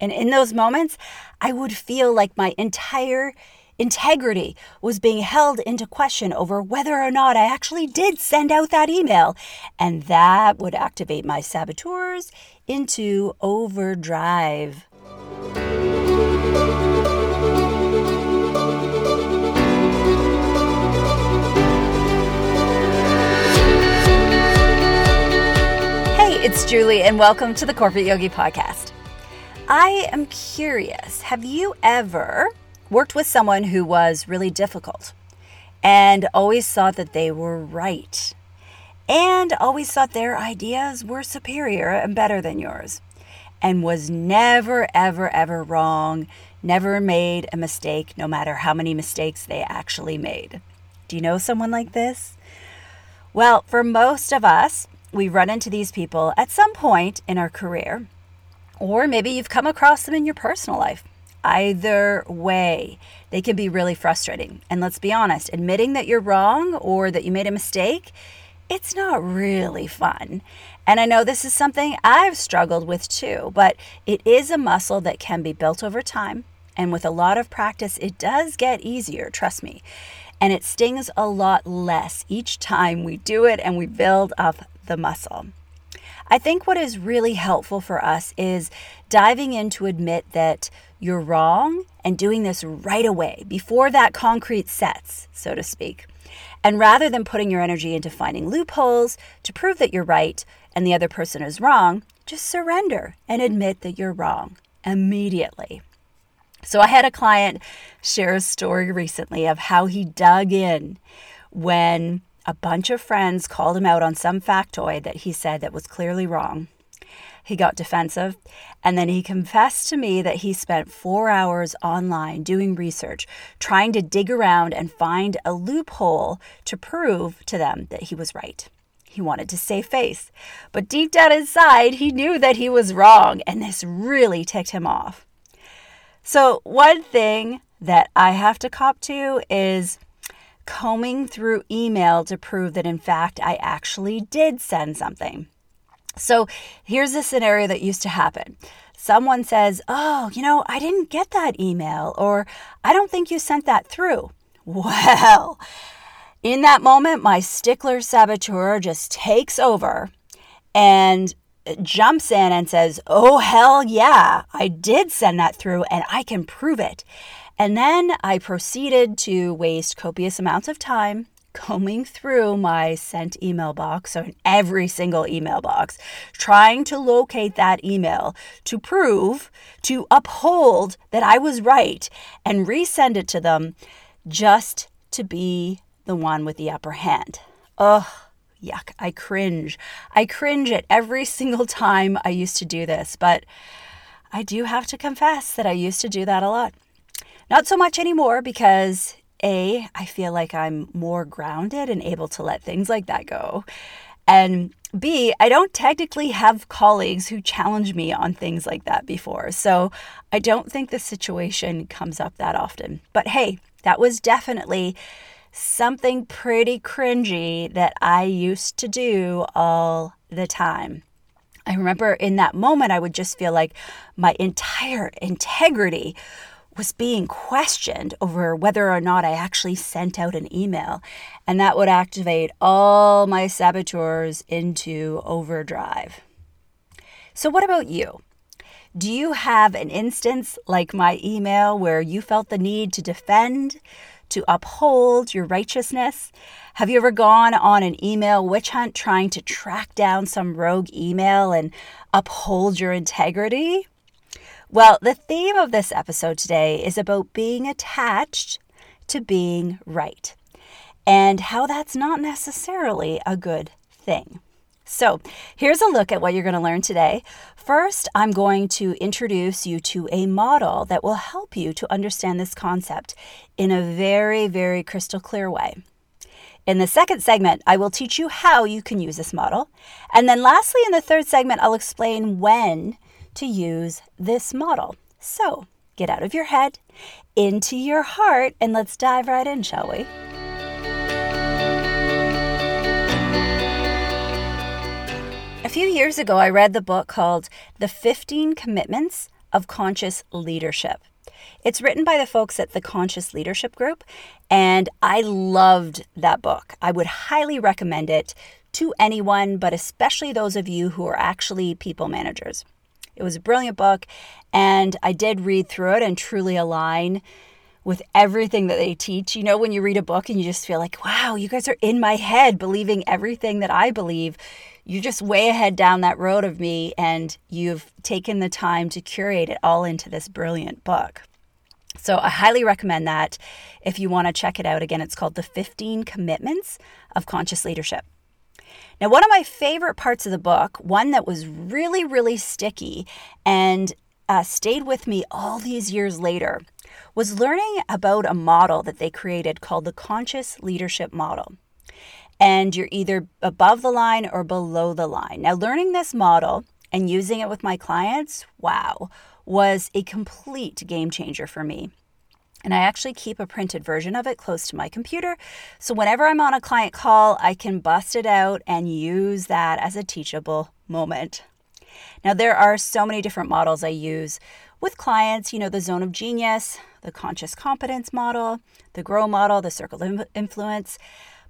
And in those moments, I would feel like my entire integrity was being held into question over whether or not I actually did send out that email. And that would activate my saboteurs into overdrive. Hey, it's Julie, and welcome to the Corporate Yogi Podcast. I am curious have you ever worked with someone who was really difficult and always thought that they were right and always thought their ideas were superior and better than yours and was never, ever, ever wrong, never made a mistake, no matter how many mistakes they actually made? Do you know someone like this? Well, for most of us, we run into these people at some point in our career or maybe you've come across them in your personal life. Either way, they can be really frustrating. And let's be honest, admitting that you're wrong or that you made a mistake, it's not really fun. And I know this is something I've struggled with too, but it is a muscle that can be built over time. And with a lot of practice, it does get easier, trust me. And it stings a lot less each time we do it and we build up the muscle. I think what is really helpful for us is diving in to admit that you're wrong and doing this right away before that concrete sets, so to speak. And rather than putting your energy into finding loopholes to prove that you're right and the other person is wrong, just surrender and admit that you're wrong immediately. So I had a client share a story recently of how he dug in when a bunch of friends called him out on some factoid that he said that was clearly wrong. He got defensive, and then he confessed to me that he spent four hours online doing research, trying to dig around and find a loophole to prove to them that he was right. He wanted to save face, but deep down inside, he knew that he was wrong, and this really ticked him off. So, one thing that I have to cop to is combing through email to prove that, in fact, I actually did send something. So here's a scenario that used to happen. Someone says, Oh, you know, I didn't get that email, or I don't think you sent that through. Well, in that moment, my stickler saboteur just takes over and uh, jumps in and says, Oh, hell yeah, I did send that through and I can prove it. And then I proceeded to waste copious amounts of time combing through my sent email box, so in every single email box, trying to locate that email to prove, to uphold that I was right and resend it to them just to be the one with the upper hand. Ugh. Yuck, I cringe. I cringe at every single time I used to do this, but I do have to confess that I used to do that a lot. Not so much anymore because A, I feel like I'm more grounded and able to let things like that go. And B, I don't technically have colleagues who challenge me on things like that before. So I don't think the situation comes up that often. But hey, that was definitely something pretty cringy that I used to do all the time. I remember in that moment, I would just feel like my entire integrity was being questioned over whether or not I actually sent out an email. And that would activate all my saboteurs into overdrive. So, what about you? Do you have an instance like my email where you felt the need to defend, to uphold your righteousness? Have you ever gone on an email witch hunt trying to track down some rogue email and uphold your integrity? Well, the theme of this episode today is about being attached to being right and how that's not necessarily a good thing. So, here's a look at what you're going to learn today. First, I'm going to introduce you to a model that will help you to understand this concept in a very, very crystal clear way. In the second segment, I will teach you how you can use this model. And then, lastly, in the third segment, I'll explain when to use this model. So get out of your head, into your heart, and let's dive right in, shall we? A few years ago, I read the book called The 15 Commitments of Conscious Leadership. It's written by the folks at the Conscious Leadership Group, and I loved that book. I would highly recommend it to anyone, but especially those of you who are actually people managers. It was a brilliant book, and I did read through it and truly align with everything that they teach. You know, when you read a book and you just feel like, wow, you guys are in my head believing everything that I believe. You're just way ahead down that road of me, and you've taken the time to curate it all into this brilliant book. So I highly recommend that if you want to check it out. Again, it's called The 15 Commitments of Conscious Leadership. Now, one of my favorite parts of the book, one that was really, really sticky and uh, stayed with me all these years later, was learning about a model that they created called the Conscious Leadership Model. And you're either above the line or below the line. Now, learning this model and using it with my clients, wow, was a complete game changer for me. And I actually keep a printed version of it close to my computer. So whenever I'm on a client call, I can bust it out and use that as a teachable moment. Now, there are so many different models I use with clients, you know, the zone of genius, the conscious competence model, the grow model, the circle of influence.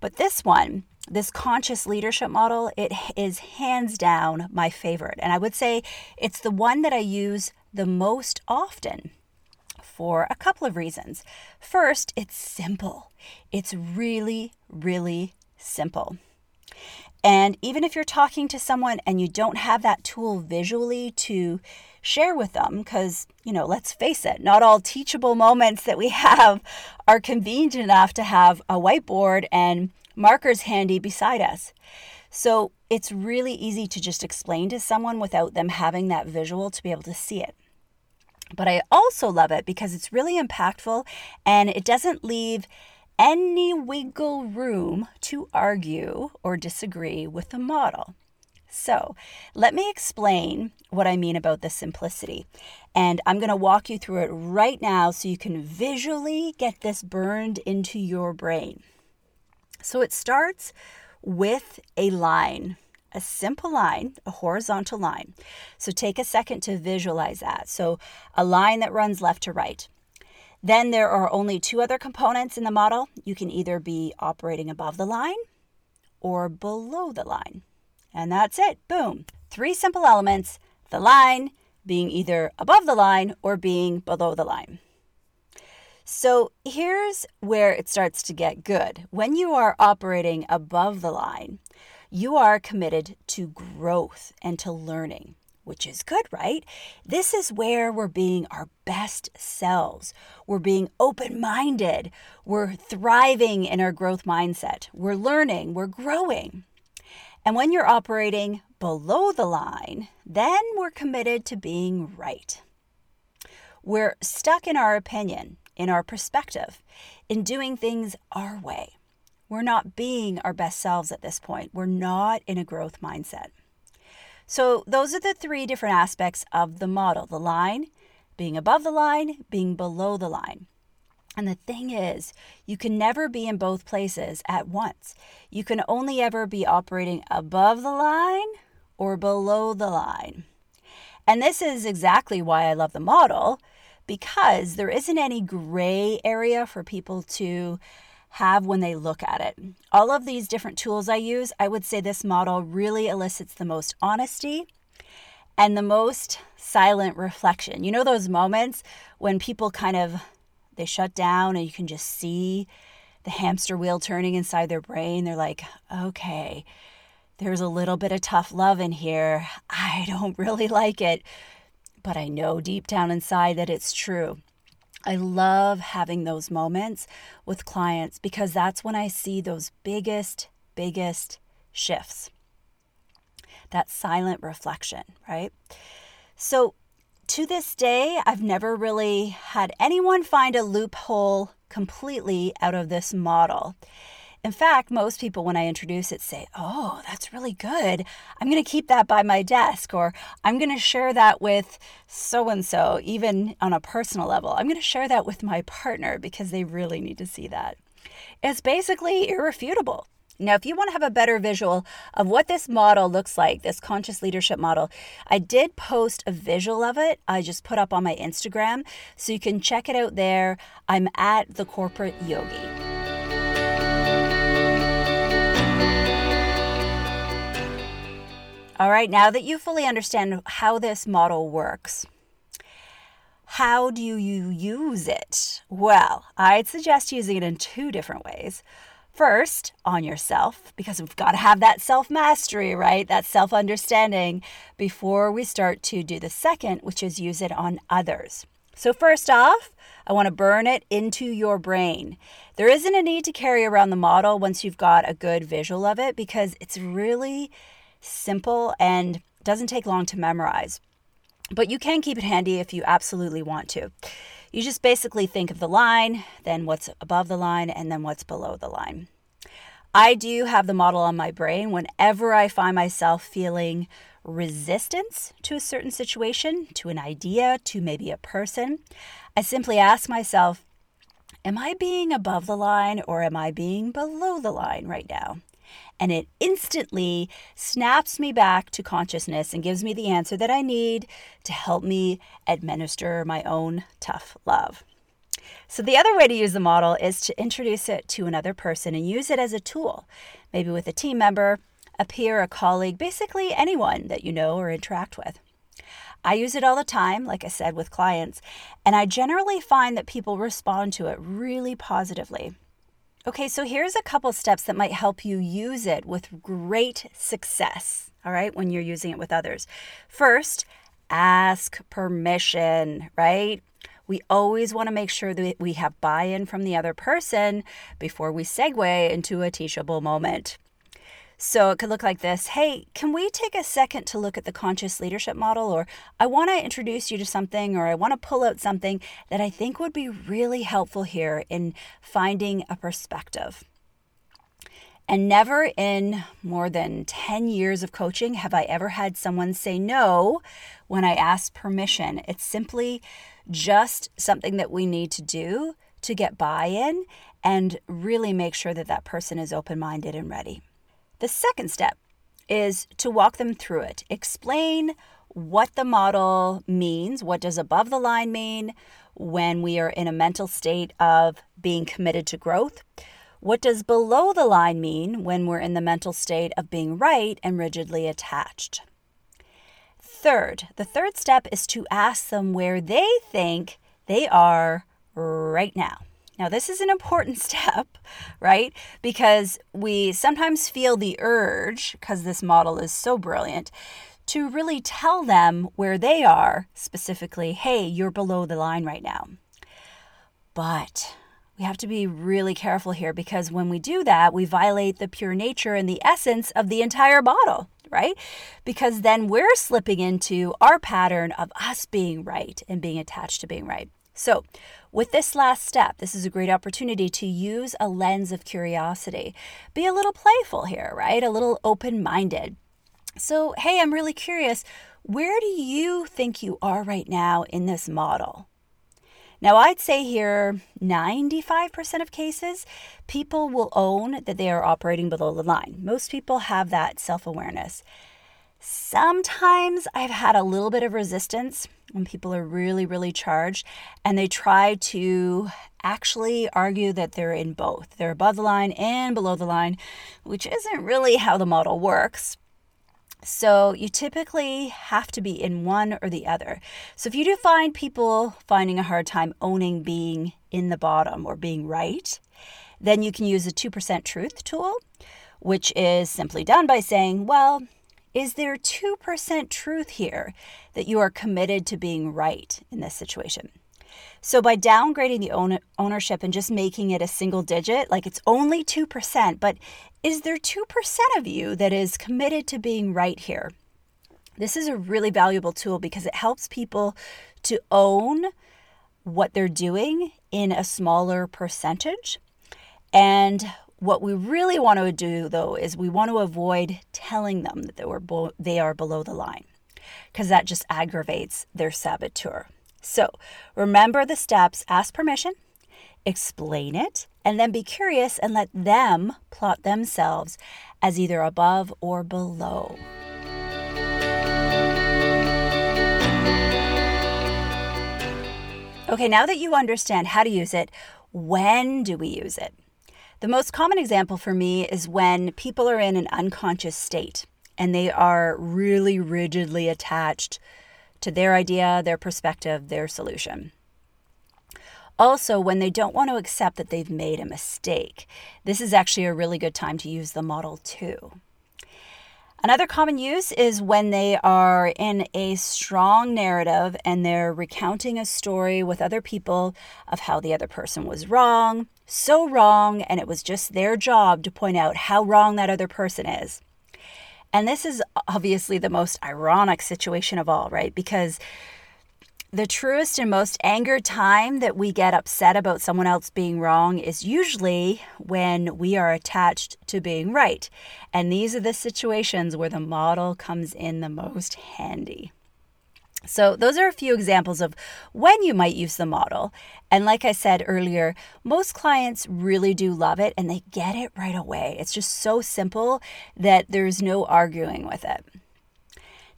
But this one, this conscious leadership model, it is hands down my favorite. And I would say it's the one that I use the most often for a couple of reasons. First, it's simple. It's really, really simple. And even if you're talking to someone and you don't have that tool visually to share with them, because, you know, let's face it, not all teachable moments that we have are convenient enough to have a whiteboard and markers handy beside us. So it's really easy to just explain to someone without them having that visual to be able to see it. But I also love it because it's really impactful and it doesn't leave any wiggle room to argue or disagree with the model. So, let me explain what I mean about the simplicity. And I'm going to walk you through it right now so you can visually get this burned into your brain. So, it starts with a line, a simple line, a horizontal line. So, take a second to visualize that. So, a line that runs left to right. Then there are only two other components in the model. You can either be operating above the line or below the line. And that's it. Boom. Three simple elements the line being either above the line or being below the line. So here's where it starts to get good. When you are operating above the line, you are committed to growth and to learning which is good, right? This is where we're being our best selves. We're being open minded. We're thriving in our growth mindset. We're learning. We're growing. And when you're operating below the line, then we're committed to being right. We're stuck in our opinion, in our perspective, in doing things our way. We're not being our best selves at this point. We're not in a growth mindset. So, those are the three different aspects of the model the line, being above the line, being below the line. And the thing is, you can never be in both places at once. You can only ever be operating above the line or below the line. And this is exactly why I love the model because there isn't any gray area for people to have when they look at it. All of these different tools I use, I would say this model really elicits the most honesty and the most silent reflection. You know those moments when people kind of they shut down and you can just see the hamster wheel turning inside their brain. They're like, "Okay, there's a little bit of tough love in here. I don't really like it, but I know deep down inside that it's true." I love having those moments with clients because that's when I see those biggest, biggest shifts. That silent reflection, right? So, to this day, I've never really had anyone find a loophole completely out of this model. In fact, most people, when I introduce it, say, Oh, that's really good. I'm going to keep that by my desk, or I'm going to share that with so and so, even on a personal level. I'm going to share that with my partner because they really need to see that. It's basically irrefutable. Now, if you want to have a better visual of what this model looks like, this conscious leadership model, I did post a visual of it. I just put up on my Instagram. So you can check it out there. I'm at the corporate yogi. All right, now that you fully understand how this model works, how do you use it? Well, I'd suggest using it in two different ways. First, on yourself, because we've got to have that self mastery, right? That self understanding before we start to do the second, which is use it on others. So, first off, I want to burn it into your brain. There isn't a need to carry around the model once you've got a good visual of it because it's really simple and doesn't take long to memorize. But you can keep it handy if you absolutely want to. You just basically think of the line, then what's above the line, and then what's below the line. I do have the model on my brain whenever I find myself feeling resistance to a certain situation, to an idea, to maybe a person. I simply ask myself, Am I being above the line or am I being below the line right now? And it instantly snaps me back to consciousness and gives me the answer that I need to help me administer my own tough love. So, the other way to use the model is to introduce it to another person and use it as a tool, maybe with a team member, a peer, a colleague, basically anyone that you know or interact with. I use it all the time, like I said, with clients, and I generally find that people respond to it really positively. Okay, so here's a couple steps that might help you use it with great success, all right, when you're using it with others. First, ask permission, right? We always want to make sure that we have buy in from the other person before we segue into a teachable moment. So it could look like this Hey, can we take a second to look at the conscious leadership model? Or I want to introduce you to something, or I want to pull out something that I think would be really helpful here in finding a perspective. And never in more than 10 years of coaching have I ever had someone say no when I ask permission. It's simply just something that we need to do to get buy in and really make sure that that person is open minded and ready. The second step is to walk them through it. Explain what the model means. What does above the line mean when we are in a mental state of being committed to growth? What does below the line mean when we're in the mental state of being right and rigidly attached? Third, the third step is to ask them where they think they are right now. Now, this is an important step, right? Because we sometimes feel the urge, because this model is so brilliant, to really tell them where they are, specifically, hey, you're below the line right now. But we have to be really careful here because when we do that, we violate the pure nature and the essence of the entire model, right? Because then we're slipping into our pattern of us being right and being attached to being right. So, with this last step, this is a great opportunity to use a lens of curiosity. Be a little playful here, right? A little open minded. So, hey, I'm really curious. Where do you think you are right now in this model? Now, I'd say here 95% of cases, people will own that they are operating below the line. Most people have that self awareness. Sometimes I've had a little bit of resistance when people are really, really charged and they try to actually argue that they're in both. They're above the line and below the line, which isn't really how the model works. So you typically have to be in one or the other. So if you do find people finding a hard time owning being in the bottom or being right, then you can use the 2% truth tool, which is simply done by saying, well, is there 2% truth here that you are committed to being right in this situation? So, by downgrading the own- ownership and just making it a single digit, like it's only 2%, but is there 2% of you that is committed to being right here? This is a really valuable tool because it helps people to own what they're doing in a smaller percentage. And what we really want to do, though, is we want to avoid telling them that they, were bo- they are below the line because that just aggravates their saboteur. So remember the steps ask permission, explain it, and then be curious and let them plot themselves as either above or below. Okay, now that you understand how to use it, when do we use it? The most common example for me is when people are in an unconscious state and they are really rigidly attached to their idea, their perspective, their solution. Also, when they don't want to accept that they've made a mistake, this is actually a really good time to use the model too. Another common use is when they are in a strong narrative and they're recounting a story with other people of how the other person was wrong, so wrong, and it was just their job to point out how wrong that other person is. And this is obviously the most ironic situation of all, right? Because the truest and most angered time that we get upset about someone else being wrong is usually when we are attached to being right. And these are the situations where the model comes in the most handy. So, those are a few examples of when you might use the model. And like I said earlier, most clients really do love it and they get it right away. It's just so simple that there's no arguing with it.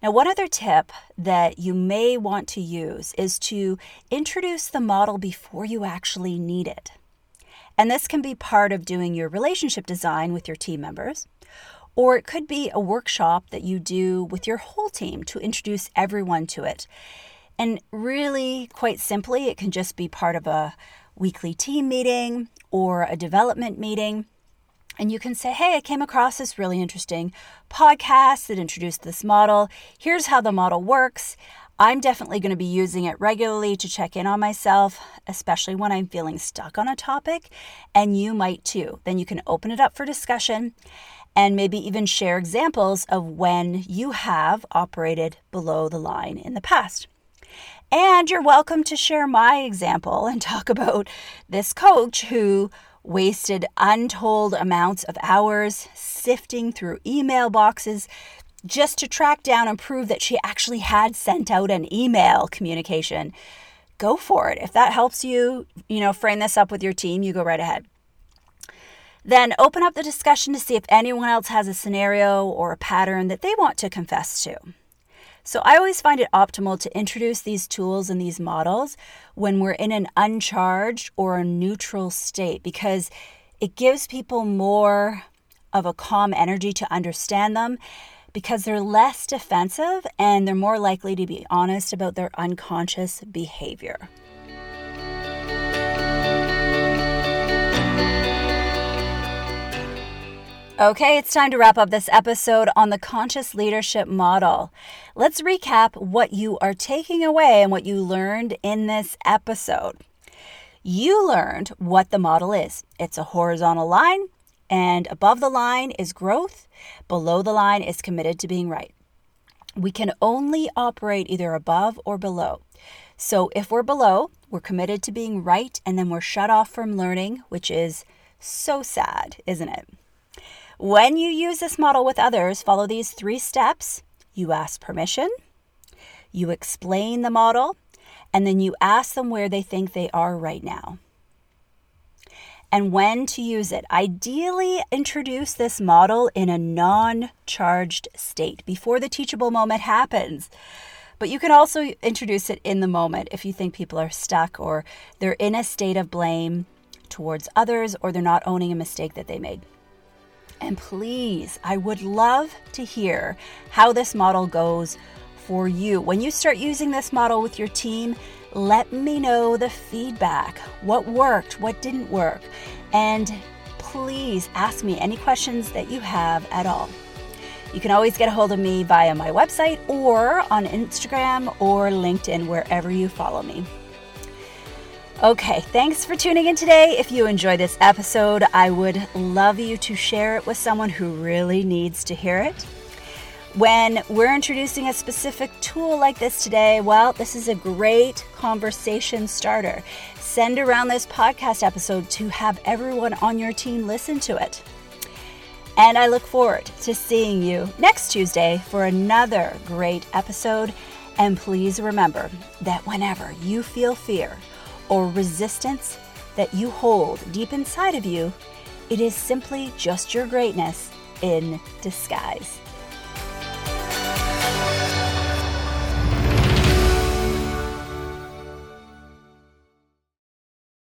Now, one other tip that you may want to use is to introduce the model before you actually need it. And this can be part of doing your relationship design with your team members, or it could be a workshop that you do with your whole team to introduce everyone to it. And really, quite simply, it can just be part of a weekly team meeting or a development meeting and you can say, hey, I came across this really interesting podcast that introduced this model. Here's how the model works. I'm definitely going to be using it regularly to check in on myself, especially when I'm feeling stuck on a topic, and you might too. Then you can open it up for discussion and maybe even share examples of when you have operated below the line in the past. And you're welcome to share my example and talk about this coach who wasted untold amounts of hours sifting through email boxes just to track down and prove that she actually had sent out an email communication. Go for it. If that helps you, you know, frame this up with your team, you go right ahead. Then open up the discussion to see if anyone else has a scenario or a pattern that they want to confess to. So I always find it optimal to introduce these tools and these models when we're in an uncharged or a neutral state because it gives people more of a calm energy to understand them because they're less defensive and they're more likely to be honest about their unconscious behavior. Okay, it's time to wrap up this episode on the conscious leadership model. Let's recap what you are taking away and what you learned in this episode. You learned what the model is it's a horizontal line, and above the line is growth, below the line is committed to being right. We can only operate either above or below. So if we're below, we're committed to being right, and then we're shut off from learning, which is so sad, isn't it? When you use this model with others, follow these three steps. You ask permission, you explain the model, and then you ask them where they think they are right now. And when to use it. Ideally, introduce this model in a non charged state before the teachable moment happens. But you can also introduce it in the moment if you think people are stuck or they're in a state of blame towards others or they're not owning a mistake that they made. And please, I would love to hear how this model goes for you. When you start using this model with your team, let me know the feedback. What worked, what didn't work. And please ask me any questions that you have at all. You can always get a hold of me via my website or on Instagram or LinkedIn, wherever you follow me. Okay, thanks for tuning in today. If you enjoyed this episode, I would love you to share it with someone who really needs to hear it. When we're introducing a specific tool like this today, well, this is a great conversation starter. Send around this podcast episode to have everyone on your team listen to it. And I look forward to seeing you next Tuesday for another great episode. And please remember that whenever you feel fear, or resistance, that you hold deep inside of you, it is simply just your greatness in disguise.